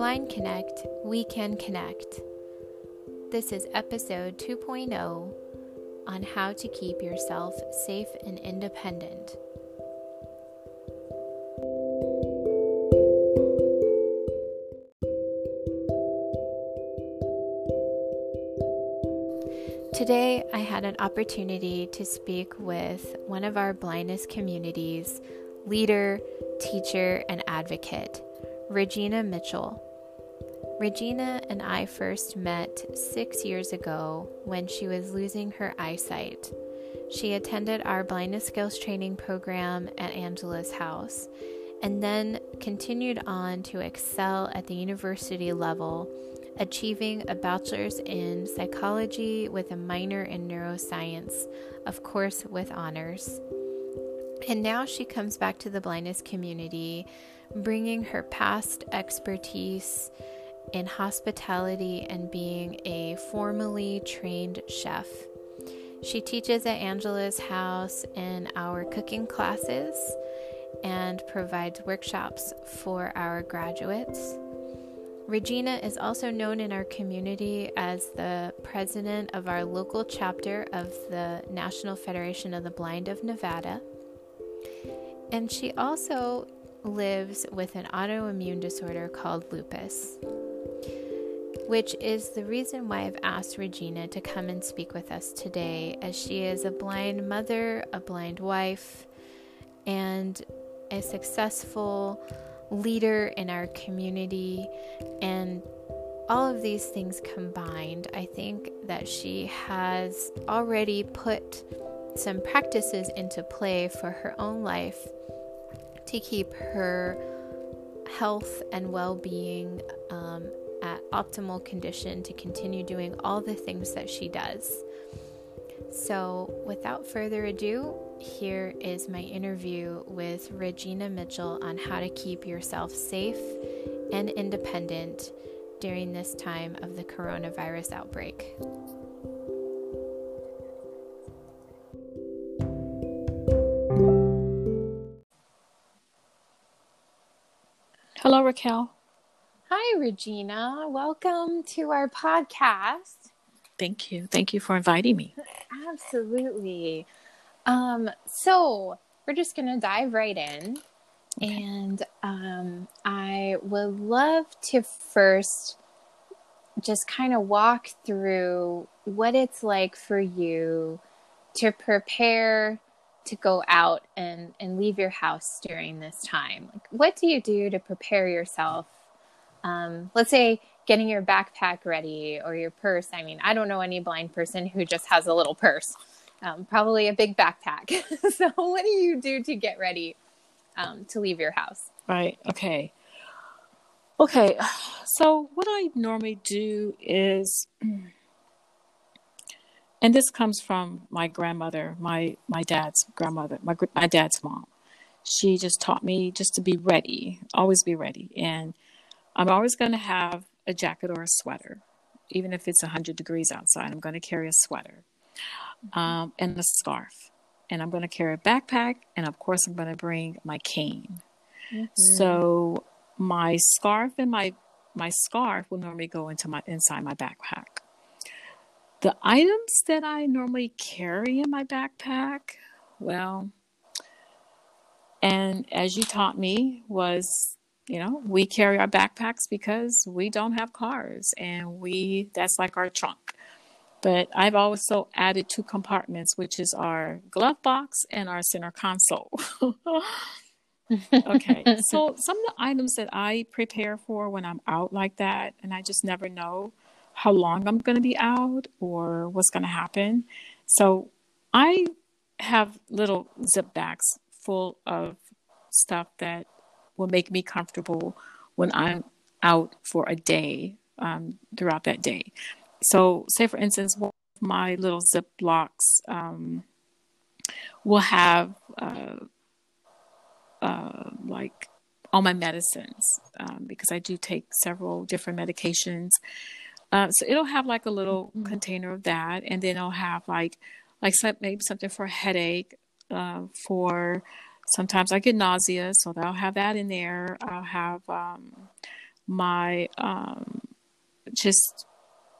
Blind Connect, we can connect. This is episode 2.0 on how to keep yourself safe and independent. Today, I had an opportunity to speak with one of our blindness communities, leader, teacher, and advocate, Regina Mitchell. Regina and I first met six years ago when she was losing her eyesight. She attended our blindness skills training program at Angela's house and then continued on to excel at the university level, achieving a bachelor's in psychology with a minor in neuroscience, of course, with honors. And now she comes back to the blindness community, bringing her past expertise in hospitality and being a formally trained chef. She teaches at Angela's house in our cooking classes and provides workshops for our graduates. Regina is also known in our community as the president of our local chapter of the National Federation of the Blind of Nevada. And she also lives with an autoimmune disorder called lupus, which is the reason why I've asked Regina to come and speak with us today, as she is a blind mother, a blind wife, and a successful leader in our community. And all of these things combined, I think that she has already put some practices into play for her own life to keep her health and well being um, at optimal condition to continue doing all the things that she does. So, without further ado, here is my interview with Regina Mitchell on how to keep yourself safe and independent during this time of the coronavirus outbreak. Hello, Raquel. Hi, Regina. Welcome to our podcast. Thank you. Thank you for inviting me. Absolutely. Um, so we're just going to dive right in. Okay. And um, I would love to first just kind of walk through what it's like for you to prepare to go out and, and leave your house during this time? Like, what do you do to prepare yourself? Um, let's say getting your backpack ready or your purse. I mean, I don't know any blind person who just has a little purse, um, probably a big backpack. so, what do you do to get ready um, to leave your house? Right. Okay. Okay. So, what I normally do is and this comes from my grandmother, my my dad's grandmother, my my dad's mom. She just taught me just to be ready, always be ready, and I'm always going to have a jacket or a sweater, even if it's 100 degrees outside. I'm going to carry a sweater um, and a scarf, and I'm going to carry a backpack, and of course, I'm going to bring my cane. Mm-hmm. So my scarf and my my scarf will normally go into my inside my backpack the items that I normally carry in my backpack, well, and as you taught me, was you know, we carry our backpacks because we don't have cars and we that's like our trunk. But I've also added two compartments, which is our glove box and our center console. okay. So some of the items that I prepare for when I'm out like that and I just never know how long I'm going to be out or what's going to happen. So I have little zip bags full of stuff that will make me comfortable when I'm out for a day um, throughout that day. So, say for instance, one of my little zip blocks um, will have uh, uh, like all my medicines um, because I do take several different medications. Uh, so it'll have like a little mm-hmm. container of that, and then it'll have like like some, maybe something for a headache. Uh, for sometimes I get nausea, so I'll have that in there. I'll have um, my um, just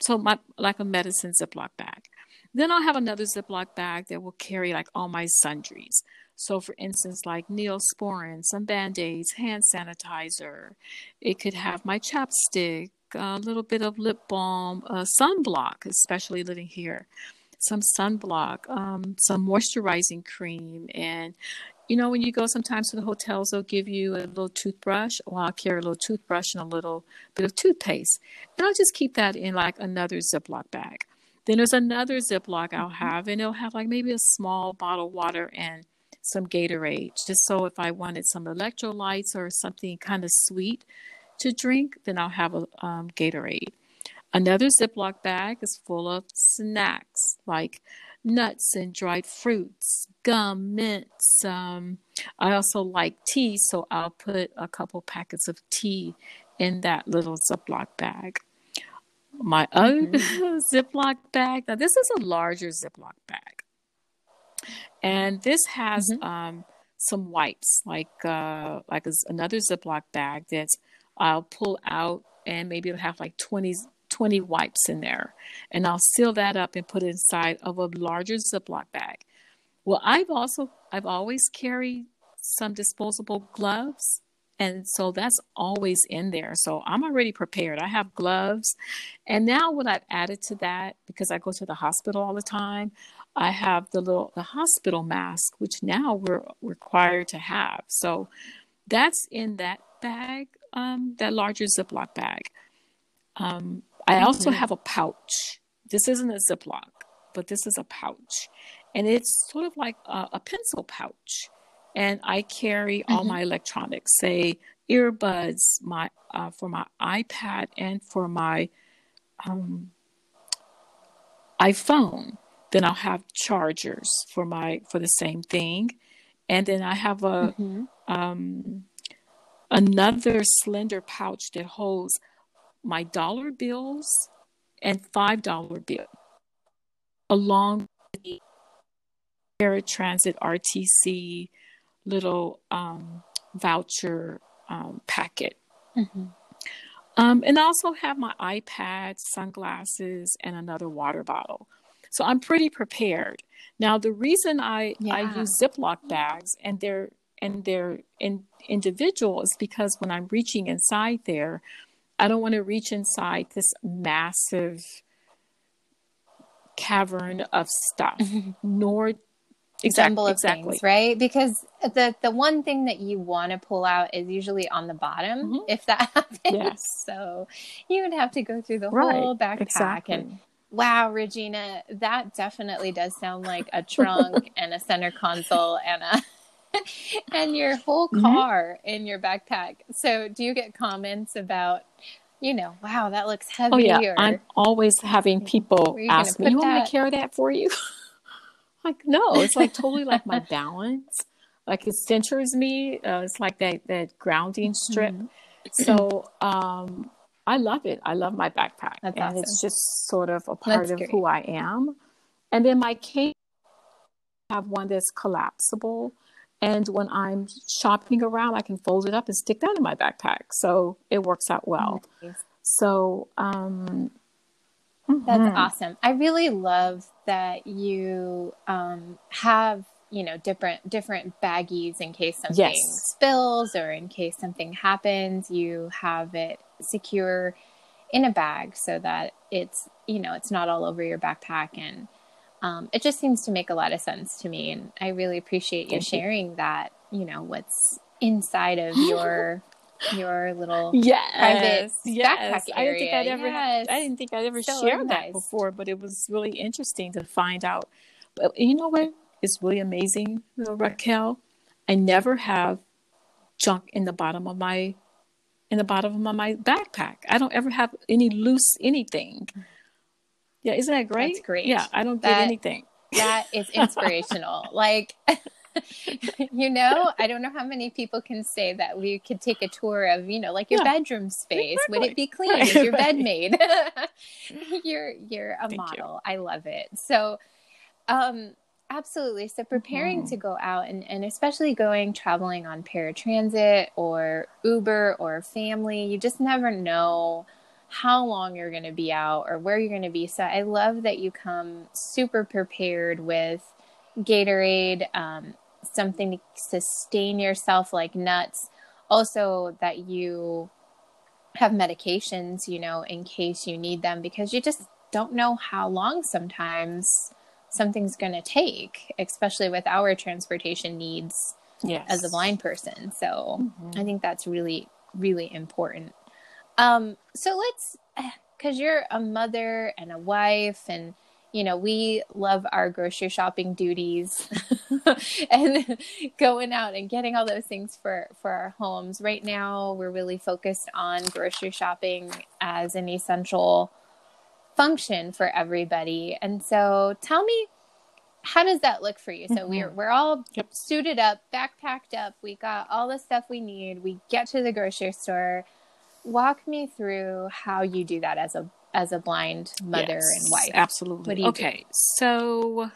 so my like a medicine Ziploc bag. Then I'll have another Ziploc bag that will carry like all my sundries. So, for instance, like Neosporin, some band aids, hand sanitizer. It could have my chapstick, a little bit of lip balm, uh, sunblock, especially living here, some sunblock, um, some moisturizing cream. And, you know, when you go sometimes to the hotels, they'll give you a little toothbrush. Well, I'll carry a little toothbrush and a little bit of toothpaste. And I'll just keep that in like another Ziploc bag. Then there's another Ziploc I'll mm-hmm. have, and it'll have like maybe a small bottle of water and some Gatorade, just so if I wanted some electrolytes or something kind of sweet to drink, then I'll have a um, Gatorade. Another Ziploc bag is full of snacks like nuts and dried fruits, gum, mints. Um, I also like tea, so I'll put a couple packets of tea in that little Ziploc bag. My other mm-hmm. Ziploc bag, now this is a larger Ziploc bag. And this has mm-hmm. um, some wipes, like uh, like another Ziploc bag that I'll pull out, and maybe it'll have like 20, 20 wipes in there, and I'll seal that up and put it inside of a larger Ziploc bag. Well, I've also I've always carried some disposable gloves and so that's always in there. So I'm already prepared. I have gloves. And now what I've added to that, because I go to the hospital all the time, I have the little the hospital mask, which now we're required to have. So that's in that bag, um, that larger Ziploc bag. Um, I also have a pouch. This isn't a Ziploc, but this is a pouch. And it's sort of like a, a pencil pouch. And I carry all mm-hmm. my electronics, say earbuds, my uh, for my iPad and for my um, iPhone. Then I'll have chargers for my for the same thing, and then I have a mm-hmm. um, another slender pouch that holds my dollar bills and five dollar bill, along with the Paratransit RTC little um, voucher um, packet. Mm-hmm. Um, and I also have my iPad, sunglasses, and another water bottle. So I'm pretty prepared. Now the reason I yeah. I use Ziploc bags and they're and they're in, individual is because when I'm reaching inside there, I don't want to reach inside this massive cavern of stuff, mm-hmm. nor example of exactly. things, right? Because the the one thing that you want to pull out is usually on the bottom mm-hmm. if that happens. Yes. So you would have to go through the right. whole backpack exactly. and wow, Regina, that definitely does sound like a trunk and a center console and a and your whole mm-hmm. car mm-hmm. in your backpack. So do you get comments about you know, wow, that looks heavy. Oh yeah, or, I'm always having people ask me, "You want me to carry that for you?" like no it's like totally like my balance like it centers me uh, it's like that that grounding strip mm-hmm. so um i love it i love my backpack That's and awesome. it's just sort of a part that's of great. who i am and then my case I have one that's collapsible and when i'm shopping around i can fold it up and stick that in my backpack so it works out well nice. so um that's mm-hmm. awesome. I really love that you um, have you know different different baggies in case something yes. spills or in case something happens. You have it secure in a bag so that it's you know it's not all over your backpack and um, it just seems to make a lot of sense to me and i really appreciate you Thank sharing you. that you know what's inside of your your little yes, private yes. I didn't think I'd ever yes. I didn't think I'd ever so shared that before, but it was really interesting to find out. But you know what is really amazing, Raquel? I never have junk in the bottom of my in the bottom of my backpack. I don't ever have any loose anything. Yeah, isn't that great? That's great. Yeah, I don't that, get anything. That is inspirational. like you know, I don't know how many people can say that we could take a tour of, you know, like your yeah, bedroom space. Exactly. Would it be clean? Right, Is your right. bed made? you're you're a Thank model. You. I love it. So um absolutely. So preparing mm-hmm. to go out and, and especially going traveling on paratransit or Uber or family, you just never know how long you're going to be out or where you're going to be. So I love that you come super prepared with Gatorade, um, something to sustain yourself like nuts. Also, that you have medications, you know, in case you need them because you just don't know how long sometimes something's going to take, especially with our transportation needs yes. as a blind person. So mm-hmm. I think that's really, really important. Um, so let's, because you're a mother and a wife, and you know, we love our grocery shopping duties and going out and getting all those things for for our homes. Right now, we're really focused on grocery shopping as an essential function for everybody. And so, tell me how does that look for you? So mm-hmm. we're we're all yep. suited up, backpacked up. We got all the stuff we need. We get to the grocery store walk me through how you do that as a as a blind mother yes, and wife. Absolutely. okay. Do? So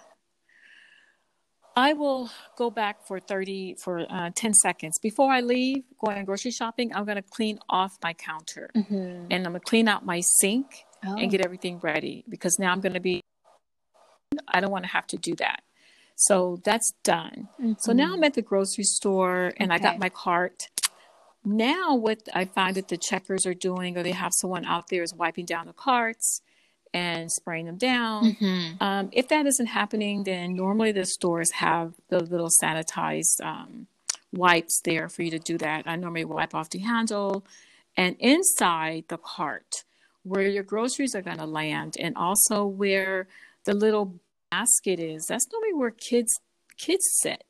I will go back for 30 for uh, 10 seconds. Before I leave going grocery shopping, I'm going to clean off my counter. Mm-hmm. And I'm going to clean out my sink oh. and get everything ready because now I'm going to be I don't want to have to do that. So that's done. Mm-hmm. So now mm-hmm. I'm at the grocery store and okay. I got my cart now what I find that the checkers are doing, or they have someone out there is wiping down the carts and spraying them down. Mm-hmm. Um, if that isn't happening, then normally the stores have the little sanitized um, wipes there for you to do that. I normally wipe off the handle and inside the cart where your groceries are going to land, and also where the little basket is. That's normally where kids kids sit.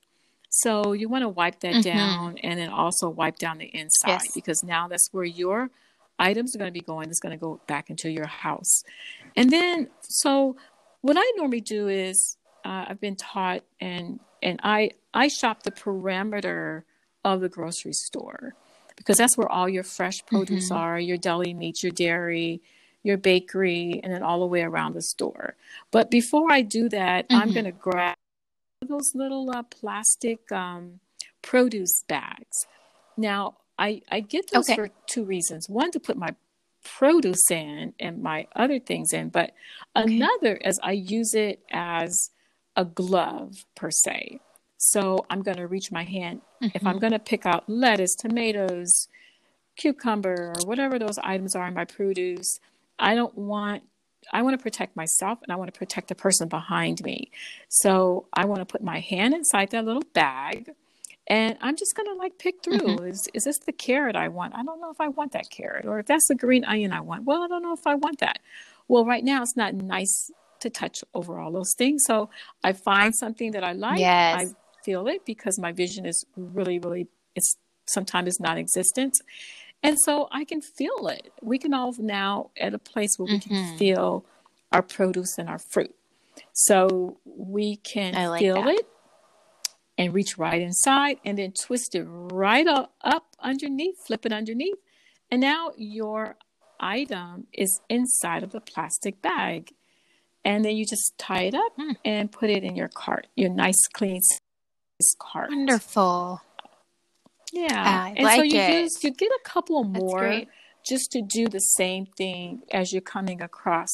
So you want to wipe that mm-hmm. down and then also wipe down the inside yes. because now that's where your items are going to be going. It's going to go back into your house. And then, so what I normally do is uh, I've been taught and and I I shop the perimeter of the grocery store because that's where all your fresh produce mm-hmm. are, your deli meats, your dairy, your bakery, and then all the way around the store. But before I do that, mm-hmm. I'm going to grab those little uh, plastic um, produce bags. Now, I, I get those okay. for two reasons. One, to put my produce in and my other things in, but okay. another is I use it as a glove per se. So I'm going to reach my hand. Mm-hmm. If I'm mm-hmm. going to pick out lettuce, tomatoes, cucumber, or whatever those items are in my produce, I don't want I want to protect myself and I want to protect the person behind me. So I want to put my hand inside that little bag and I'm just going to like pick through. Mm-hmm. Is, is this the carrot I want? I don't know if I want that carrot. Or if that's the green onion I want, well, I don't know if I want that. Well, right now it's not nice to touch over all those things. So I find something that I like. Yes. I feel it because my vision is really, really, it's sometimes non existent. And so I can feel it. We can all now at a place where we mm-hmm. can feel our produce and our fruit. So we can like feel that. it and reach right inside and then twist it right up, up underneath, flip it underneath. And now your item is inside of the plastic bag. And then you just tie it up mm. and put it in your cart, your nice, clean cart. Wonderful. Yeah, and like so you it. use you get a couple more just to do the same thing as you're coming across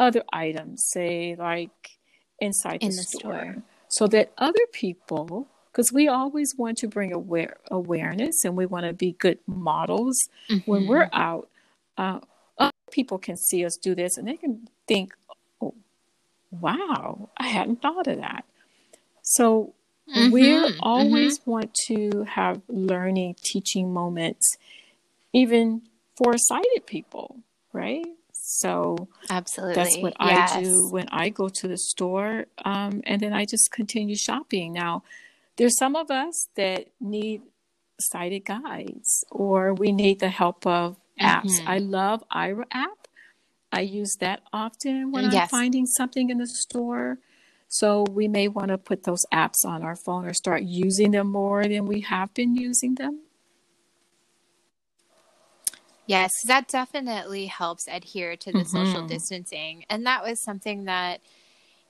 other items, say like inside In the, the store. store, so that other people, because we always want to bring aware awareness and we want to be good models mm-hmm. when we're out. Uh, other people can see us do this and they can think, "Oh, wow, I hadn't thought of that." So Mm-hmm, we mm-hmm. always mm-hmm. want to have learning, teaching moments, even for sighted people, right? So absolutely, that's what yes. I do when I go to the store, um, and then I just continue shopping. Now, there's some of us that need sighted guides, or we need the help of apps. Mm-hmm. I love Aira app. I use that often when yes. I'm finding something in the store. So we may want to put those apps on our phone or start using them more than we have been using them. Yes, that definitely helps adhere to the mm-hmm. social distancing. And that was something that,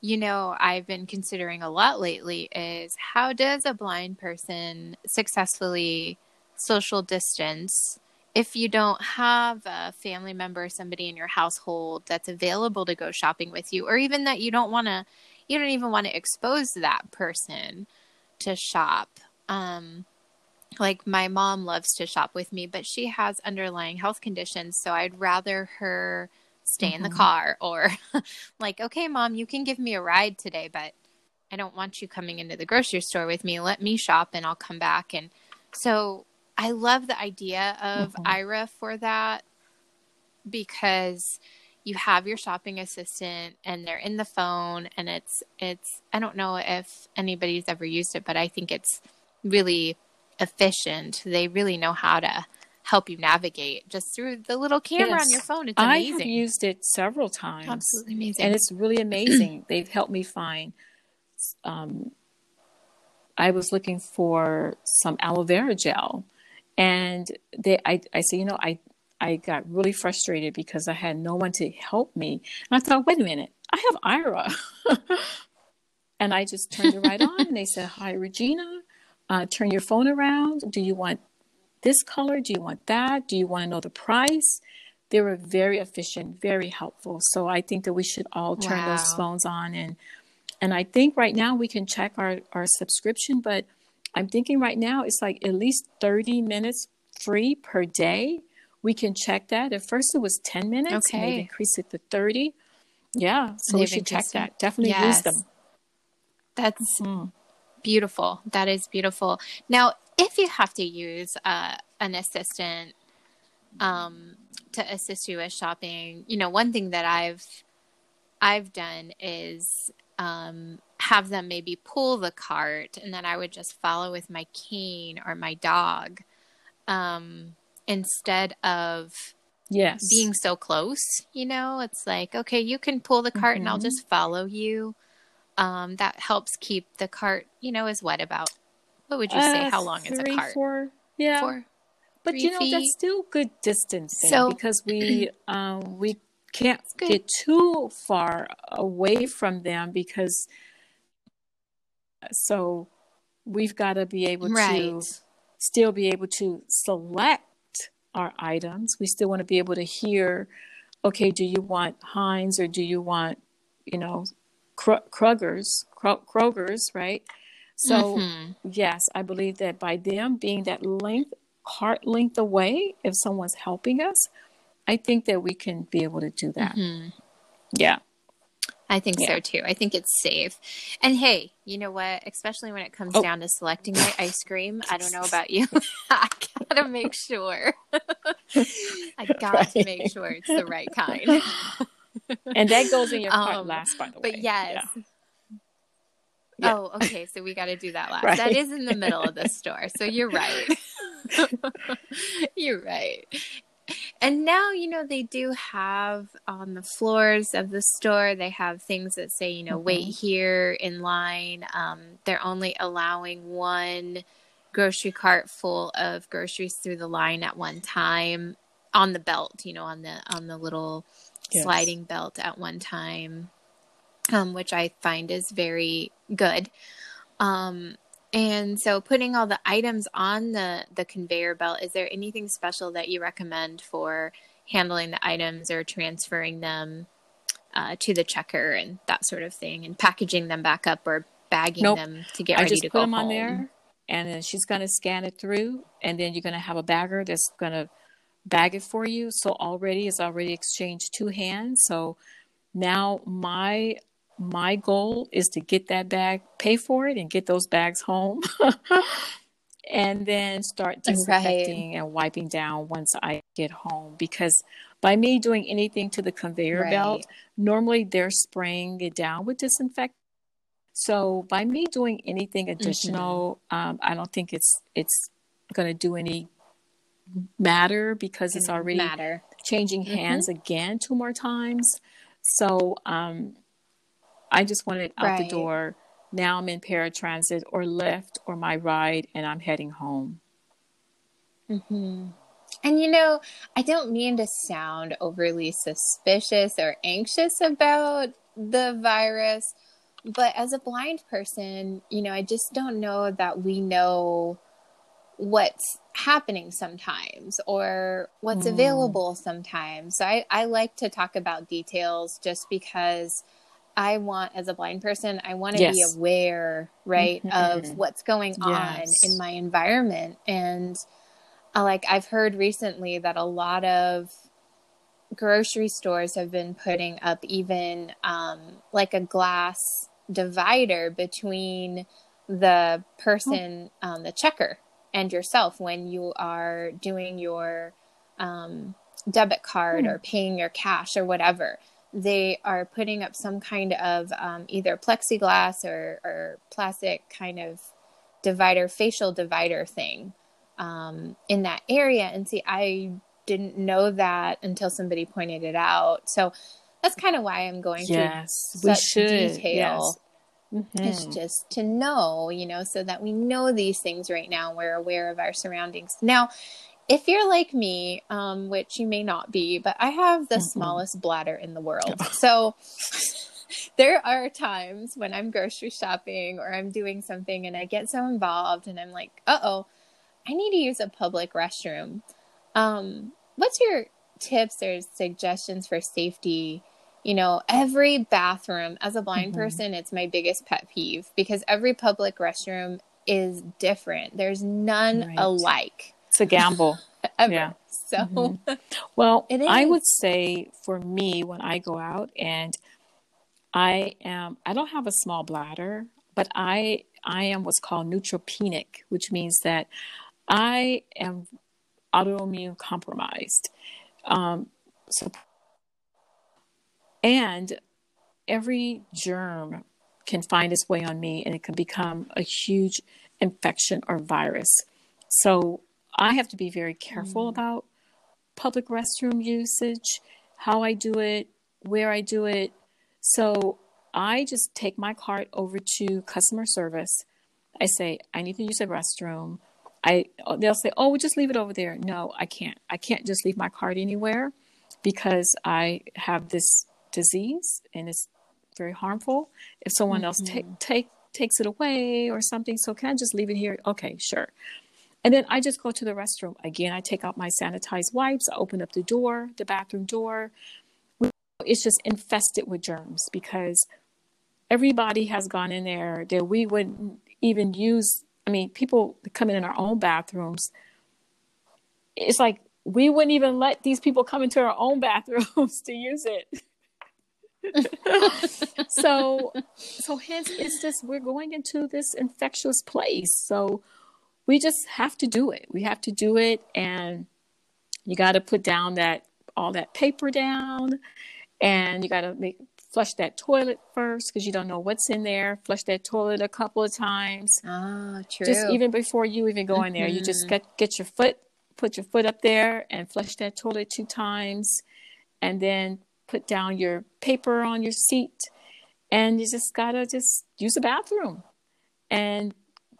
you know, I've been considering a lot lately is how does a blind person successfully social distance if you don't have a family member or somebody in your household that's available to go shopping with you, or even that you don't want to, you don't even want to expose that person to shop. Um, like my mom loves to shop with me, but she has underlying health conditions, so I'd rather her stay mm-hmm. in the mm-hmm. car or like, okay, mom, you can give me a ride today, but I don't want you coming into the grocery store with me. Let me shop and I'll come back. And so I love the idea of mm-hmm. Aira for that because you have your shopping assistant and they're in the phone and it's it's I don't know if anybody's ever used it but I think it's really efficient. They really know how to help you navigate just through the little camera yes. on your phone. It's amazing. I have used it several times. Absolutely amazing. And it's really amazing. They've helped me find um, I was looking for some aloe vera gel and they, I, I said, you know, I, I got really frustrated because I had no one to help me. And I thought, wait a minute, I have Aira. and I just turned it right on. And they said, hi, Regina, uh, turn your phone around. Do you want this color? Do you want that? Do you want to know the price? They were very efficient, very helpful. So I think that we should all turn wow. those phones on and and I think right now we can check our, our subscription, but I'm thinking right now it's like at least 30 minutes free per day. We can check that. At first it was 10 minutes. Okay. And they've increased it to 30. Yeah. So we should check that. Definitely yes. use them. That's mm. beautiful. That is beautiful. Now, if you have to use uh, an assistant um, to assist you with shopping, you know, one thing that I've I've done is um, have them maybe pull the cart and then I would just follow with my cane or my dog um, instead of yes being so close you know it's like okay you can pull the cart mm-hmm. and I'll mm-hmm. just follow you um, that helps keep the cart you know is what about what would you say uh, how long three, is a cart four yeah four, but you know feet. that's still good distance so because we um, we can't get too far away from them because so we've got to be able right. to still be able to select our items. We still want to be able to hear, okay, do you want Heinz or do you want, you know, Kroger's, Kroger's, right? So mm-hmm. yes, I believe that by them being that length, heart length away, if someone's helping us, I think that we can be able to do that. Mm-hmm. Yeah. I think yeah. so too. I think it's safe. And hey, you know what? Especially when it comes oh. down to selecting my ice cream, I don't know about you. I gotta make sure. I got right. to make sure it's the right kind. and that goes in your um, last, by the way. But yes. Yeah. Yeah. Oh, okay. So we got to do that last. Right. That is in the middle of the store. So you're right. you're right and now you know they do have on the floors of the store they have things that say you know mm-hmm. wait here in line um, they're only allowing one grocery cart full of groceries through the line at one time on the belt you know on the on the little yes. sliding belt at one time um, which i find is very good um, and so putting all the items on the the conveyor belt, is there anything special that you recommend for handling the items or transferring them uh, to the checker and that sort of thing and packaging them back up or bagging nope. them to get ready I just to put go them home. on there and then she's going to scan it through and then you're going to have a bagger that's going to bag it for you. So already it's already exchanged two hands. So now my my goal is to get that bag, pay for it, and get those bags home. and then start disinfecting right. and wiping down once I get home. Because by me doing anything to the conveyor right. belt, normally they're spraying it down with disinfectant. So by me doing anything additional, mm-hmm. um, I don't think it's it's going to do any matter because it's already matter. changing mm-hmm. hands mm-hmm. again two more times. So um, I just wanted out right. the door. Now I'm in paratransit or Lyft or my ride, and I'm heading home. Mm-hmm. And you know, I don't mean to sound overly suspicious or anxious about the virus, but as a blind person, you know, I just don't know that we know what's happening sometimes or what's mm. available sometimes. So I, I like to talk about details just because I want, as a blind person, I want to yes. be aware, right, mm-hmm. of what's going on yes. in my environment. And uh, like I've heard recently that a lot of grocery stores have been putting up even um, like a glass divider between the person, oh. um, the checker, and yourself when you are doing your um, debit card hmm. or paying your cash or whatever. They are putting up some kind of um, either plexiglass or, or plastic kind of divider, facial divider thing um, in that area. And see, I didn't know that until somebody pointed it out. So that's kind of why I'm going yes, through we should. detail. Yes. Mm-hmm. It's just to know, you know, so that we know these things right now. We're aware of our surroundings. Now, if you're like me, um, which you may not be, but I have the mm-hmm. smallest bladder in the world. So there are times when I'm grocery shopping or I'm doing something and I get so involved and I'm like, uh oh, I need to use a public restroom. Um, what's your tips or suggestions for safety? You know, every bathroom, as a blind mm-hmm. person, it's my biggest pet peeve because every public restroom is different. There's none right. alike. It's a gamble. yeah. So, mm-hmm. well, I would say for me, when I go out and I am, I don't have a small bladder, but I, I am what's called neutropenic, which means that I am autoimmune compromised. Um, so, and every germ can find its way on me and it can become a huge infection or virus. So I have to be very careful mm. about public restroom usage, how I do it, where I do it. So I just take my cart over to customer service. I say, I need to use a restroom. I they'll say, "Oh, we'll just leave it over there." No, I can't. I can't just leave my card anywhere because I have this disease and it's very harmful. If someone mm-hmm. else take take takes it away or something, so can I just leave it here? Okay, sure. And then I just go to the restroom. Again, I take out my sanitized wipes, I open up the door, the bathroom door. It's just infested with germs because everybody has gone in there that we wouldn't even use I mean, people come in our own bathrooms. It's like we wouldn't even let these people come into our own bathrooms to use it. so so hence it's just we're going into this infectious place. So we just have to do it. We have to do it and you got to put down that all that paper down and you got to make flush that toilet first because you don't know what's in there. Flush that toilet a couple of times. Ah, true. Just even before you even go in there, you just mm-hmm. get get your foot, put your foot up there, and flush that toilet two times, and then put down your paper on your seat, and you just gotta just use the bathroom, and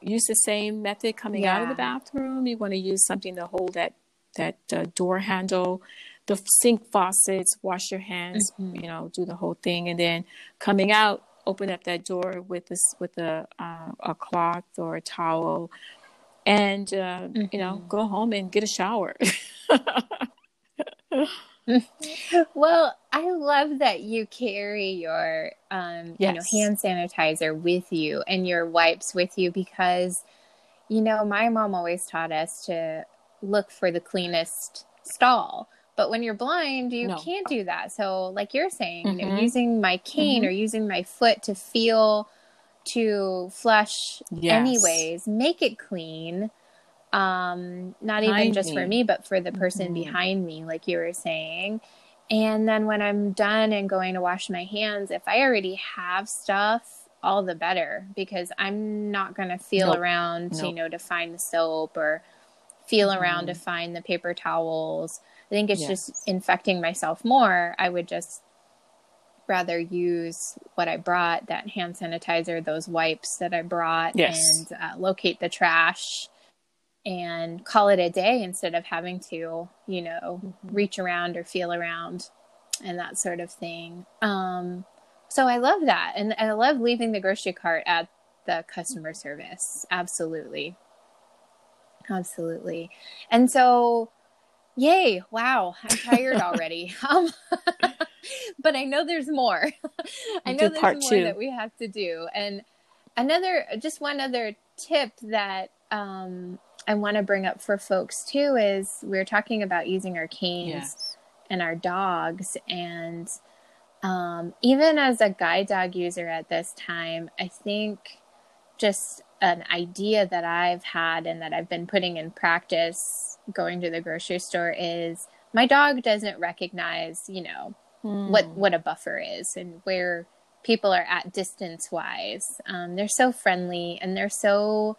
use the same method coming yeah. out of the bathroom. You want to use something to hold that that uh, door handle the sink faucets, wash your hands, mm-hmm. you know, do the whole thing, and then coming out, open up that door with this with a uh, a cloth or a towel, and uh, mm-hmm. you know, mm-hmm. go home and get a shower. well, I love that you carry your um, yes. you know hand sanitizer with you and your wipes with you because you know my mom always taught us to look for the cleanest stall but when you're blind, you no. can't do that. So, like you're saying, mm-hmm. you know, mm-hmm. using my cane mm-hmm. or using my foot to feel to flush yes. anyways, make it clean. Um, not even just me. for me, but for the person mm-hmm. behind me, like you were saying. And then when I'm done and going to wash my hands, if I already have stuff, all the better because I'm not going to feel nope. around, nope. you know, to find the soap or feel around to mm-hmm. find the paper towels I think it's yes. just infecting myself more. I would just rather use what I brought that hand sanitizer, those wipes that I brought, yes. and uh, locate the trash and call it a day instead of having to, you know, mm-hmm. reach around or feel around and that sort of thing. Um, so I love that. And I love leaving the grocery cart at the customer service. Absolutely. Absolutely. And so, yay, wow, I'm tired already. um, but I know there's more. I know there's more two. that we have to do. And another, just one other tip that um, I want to bring up for folks too is we are talking about using our canes yes. and our dogs. And um, even as a guide dog user at this time, I think just an idea that I've had and that I've been putting in practice going to the grocery store is my dog doesn't recognize, you know, mm. what what a buffer is and where people are at distance wise. Um, they're so friendly and they're so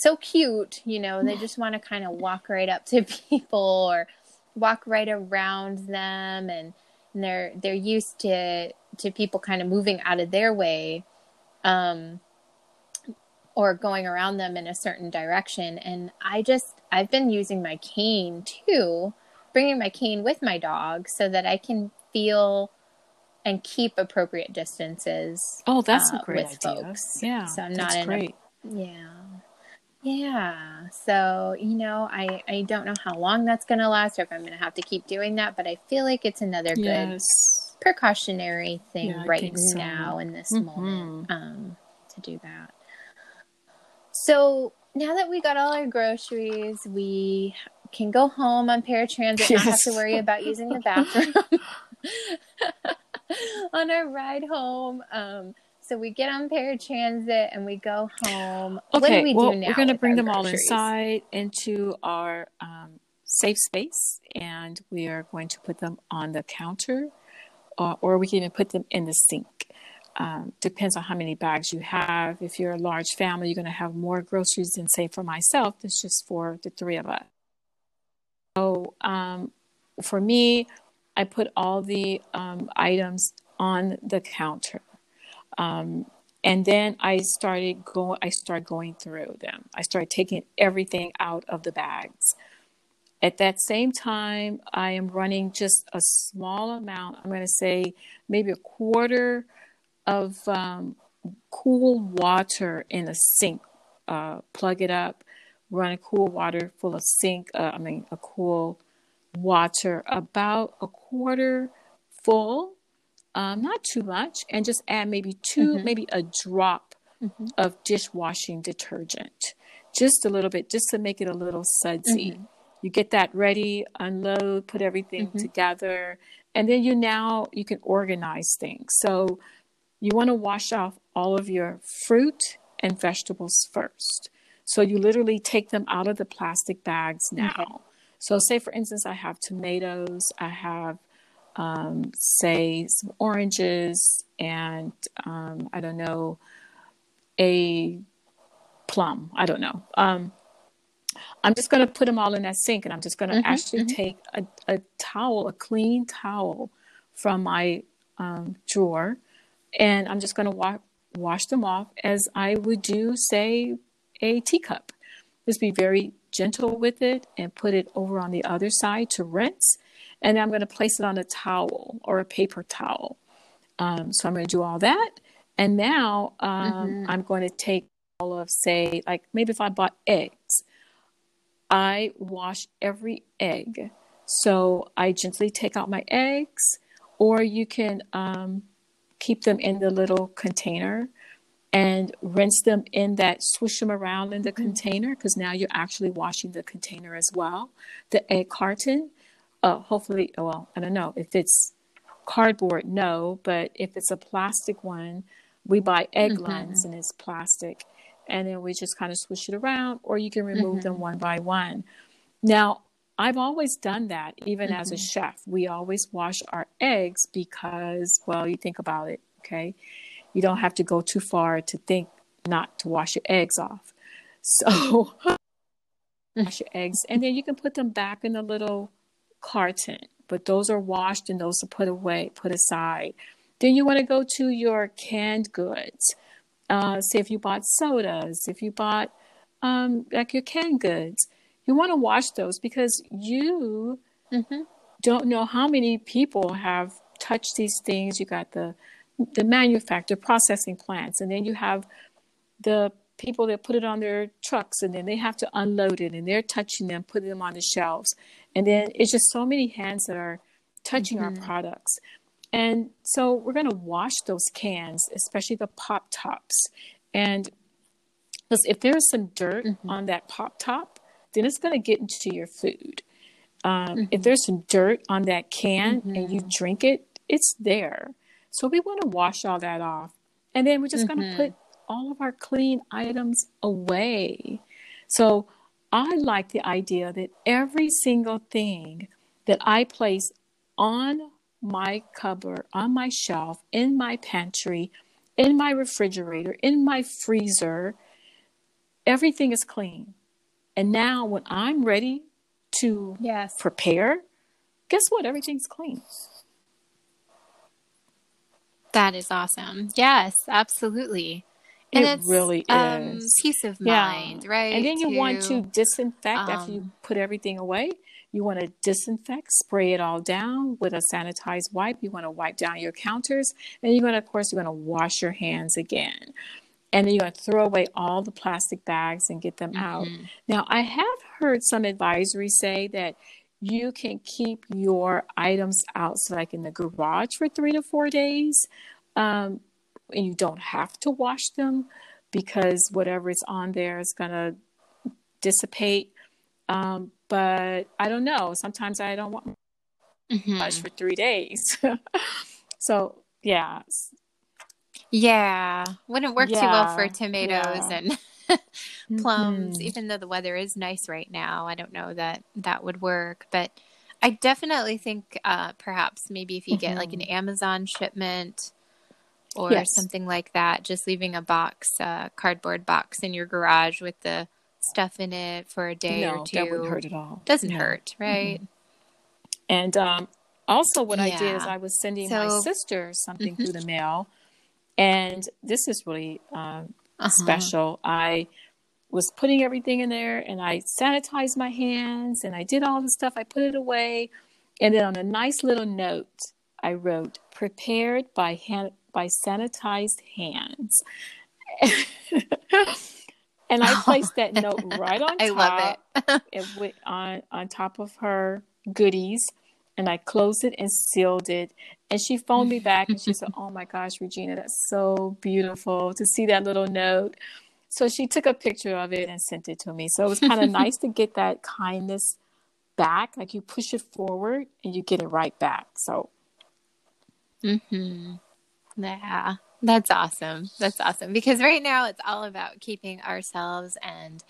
so cute. You know, they just want to kind of walk right up to people or walk right around them, and, and they're they're used to to people kind of moving out of their way. Um, or going around them in a certain direction. And I just, I've been using my cane too, bringing my cane with my dog so that I can feel and keep appropriate distances. Oh, that's uh, a great idea. Folks. Yeah. So I'm not in great. A, yeah. Yeah. So, you know, I, I don't know how long that's going to last or if I'm going to have to keep doing that, but I feel like it's another good precautionary thing yeah, right now so. in this mm-hmm. moment um, to do that. So now that we got all our groceries, we can go home on paratransit, yes. not have to worry about using the bathroom on our ride home. Um, so we get on paratransit and we go home. Okay, what do we well, do now? we're going to bring them groceries? all inside into our um, safe space, and we are going to put them on the counter, uh, or we can even put them in the sink. Um, depends on how many bags you have. If you're a large family, you're going to have more groceries than, say, for myself. It's just for the three of us. So um, for me, I put all the um, items on the counter. Um, and then I started going. I started going through them. I started taking everything out of the bags. At that same time, I am running just a small amount. I'm going to say maybe a quarter of um, cool water in a sink. Uh, plug it up, run a cool water full of sink. Uh, I mean, a cool water about a quarter full, um, not too much, and just add maybe 2 mm-hmm. maybe a drop mm-hmm. of dishwashing detergent, just a little bit, just to make it a little sudsy. Mm-hmm. You get that ready, unload, put everything mm-hmm. together, and then you now you can organize things. So you want to wash off all of your fruit and vegetables first. So you literally take them out of the plastic bags now. So, say for instance, I have tomatoes, I have, um, say, some oranges, and um, I don't know, a plum. I don't know. Um, I'm just going to put them all in that sink, and I'm just going to mm-hmm, actually mm-hmm. take a, a, towel, a clean towel from my um, drawer, and I'm just going to wa- wash them off as I would do, say, a teacup. Just be very gentle with it and put it over on the other side to rinse. And I'm going to place it on a towel or a paper towel. Um, so I'm going to do all that. And now um, mm-hmm. I'm going to take all of, say, like maybe if I bought eggs, I wash every egg. So I gently take out my eggs, or you can um, keep them in the little container and rinse them in that, swish them around in the mm-hmm. container because now you're actually washing the container as well. The egg carton, uh, hopefully, well, I don't know if it's cardboard, no, but if it's a plastic one, we buy egg mm-hmm. and it's plastic. And then we just kind of swish it around, or you can remove mm-hmm. them one by one. Now, I've always done that, even mm-hmm. as a mm-hmm. chef. We always wash our eggs because, well, you think about it, okay? You don't have to go too far to think not to wash your eggs off. So, wash your eggs, and then you can put them back in the little carton. But those are washed and those are put away, put aside. Then you want to go to your canned goods. Uh, say if you bought sodas, if you bought um, like your canned goods you want to wash those because you mm-hmm. don't know how many people have touched these things. You got the the manufacturer processing plants, and then you have the people that put it on their trucks, and then they have to unload it, and they're touching them, putting them on the shelves, and then it's just so many hands that are touching mm-hmm. our products. And so we're going to wash those cans, especially the pop tops. And because if there's some dirt mm-hmm. on that pop top, then it's going to get into your food. Um, mm-hmm. If there's some dirt on that can mm-hmm. and you drink it, it's there. So we want to wash all that off. And then we're just going to mm-hmm. put all of our clean items away. So I like the idea that every single thing that I place on my cupboard, on my shelf, in my pantry, in my refrigerator, in my freezer, everything is clean. And now when I'm ready to yes. prepare, guess what? Everything's clean. That is awesome. Yes, absolutely. And it really um, is. Peace of mind, yeah. right? And then you to, want to disinfect um, after you um, put everything away. You want to disinfect, spray it all down with a sanitized wipe. You want to wipe down your counters. And you're going to, of course, you're going to wash your hands again. And then you're going to throw away all the plastic bags and get them mm-hmm. out. Now, I have heard some advisories say that you can keep your items out, so like in the garage for three to four days. Um, and you don't have to wash them because whatever is on there is going to dissipate. Um, but I don't know. Sometimes I don't want mm-hmm. much for three days. so yeah, yeah, wouldn't work yeah. too well for tomatoes yeah. and plums. Mm-hmm. Even though the weather is nice right now, I don't know that that would work. But I definitely think uh, perhaps maybe if you mm-hmm. get like an mm-hmm. Amazon shipment or yes. something like that, just leaving a box, uh, cardboard box in your garage with the stuff in it for a day no, or two. That wouldn't hurt at all. Doesn't no. hurt, right? Mm-hmm. And um, also, what yeah. I did is I was sending so, my sister something mm-hmm. through the mail, and this is really um, uh-huh. special. I was putting everything in there, and I sanitized my hands, and I did all the stuff. I put it away, and then on a nice little note, I wrote "prepared by hand by sanitized hands." and I placed that note right on top. I love it. it went on on top of her goodies, and I closed it and sealed it. And she phoned me back and she said, "Oh my gosh, Regina, that's so beautiful to see that little note." So she took a picture of it and sent it to me. So it was kind of nice to get that kindness back. Like you push it forward and you get it right back. So. Hmm. Yeah. That's awesome. That's awesome. Because right now it's all about keeping ourselves and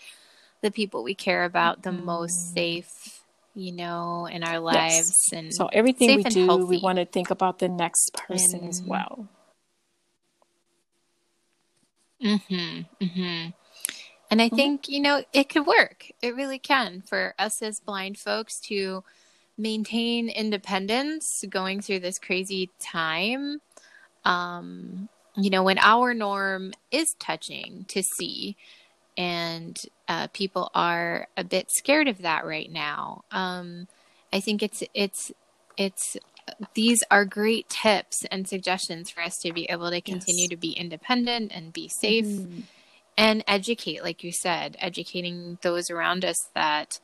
the people we care about the mm. most safe, you know, in our lives. Yes. And so everything we do, healthy. we want to think about the next person and, as well. Mhm. Mhm. And I mm-hmm. think, you know, it could work. It really can for us as blind folks to maintain independence going through this crazy time. Um, you know, when our norm is touching to see, and uh, people are a bit scared of that right now. Um, I think it's it's it's these are great tips and suggestions for us to be able to continue yes. to be independent and be safe mm-hmm. and educate, like you said, educating those around us that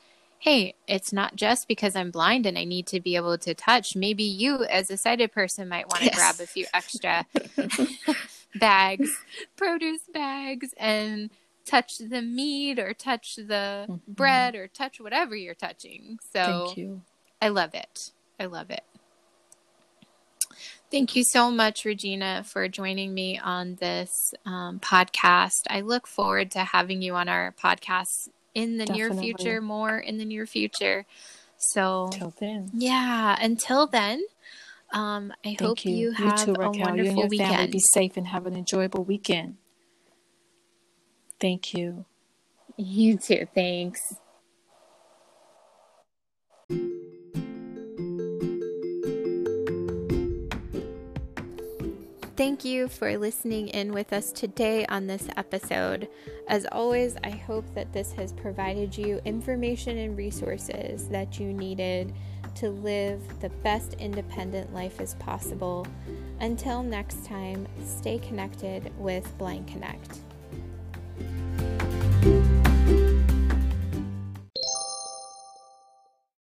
hey, it's not just because I'm blind and I need to be able to touch. Maybe you, as a sighted person, might want to yes. grab a few extra bags, produce bags, and touch the meat or touch the mm-hmm. bread or touch whatever you're touching. So Thank you. I love it. I love it. Thank you so much, Regina, for joining me on this um, podcast. I look forward to having you on our podcast in the Definitely. near future, more in the near future. So, until then, yeah, until then, um, I Thank hope you, you have you too, a wonderful you and your weekend. Family be safe and have an enjoyable weekend. Thank you. You too. Thanks. Thank you for listening in with us today on this episode. As always, I hope that this has provided you information and resources that you needed to live the best independent life as possible. Until next time, stay connected with Blind Connect.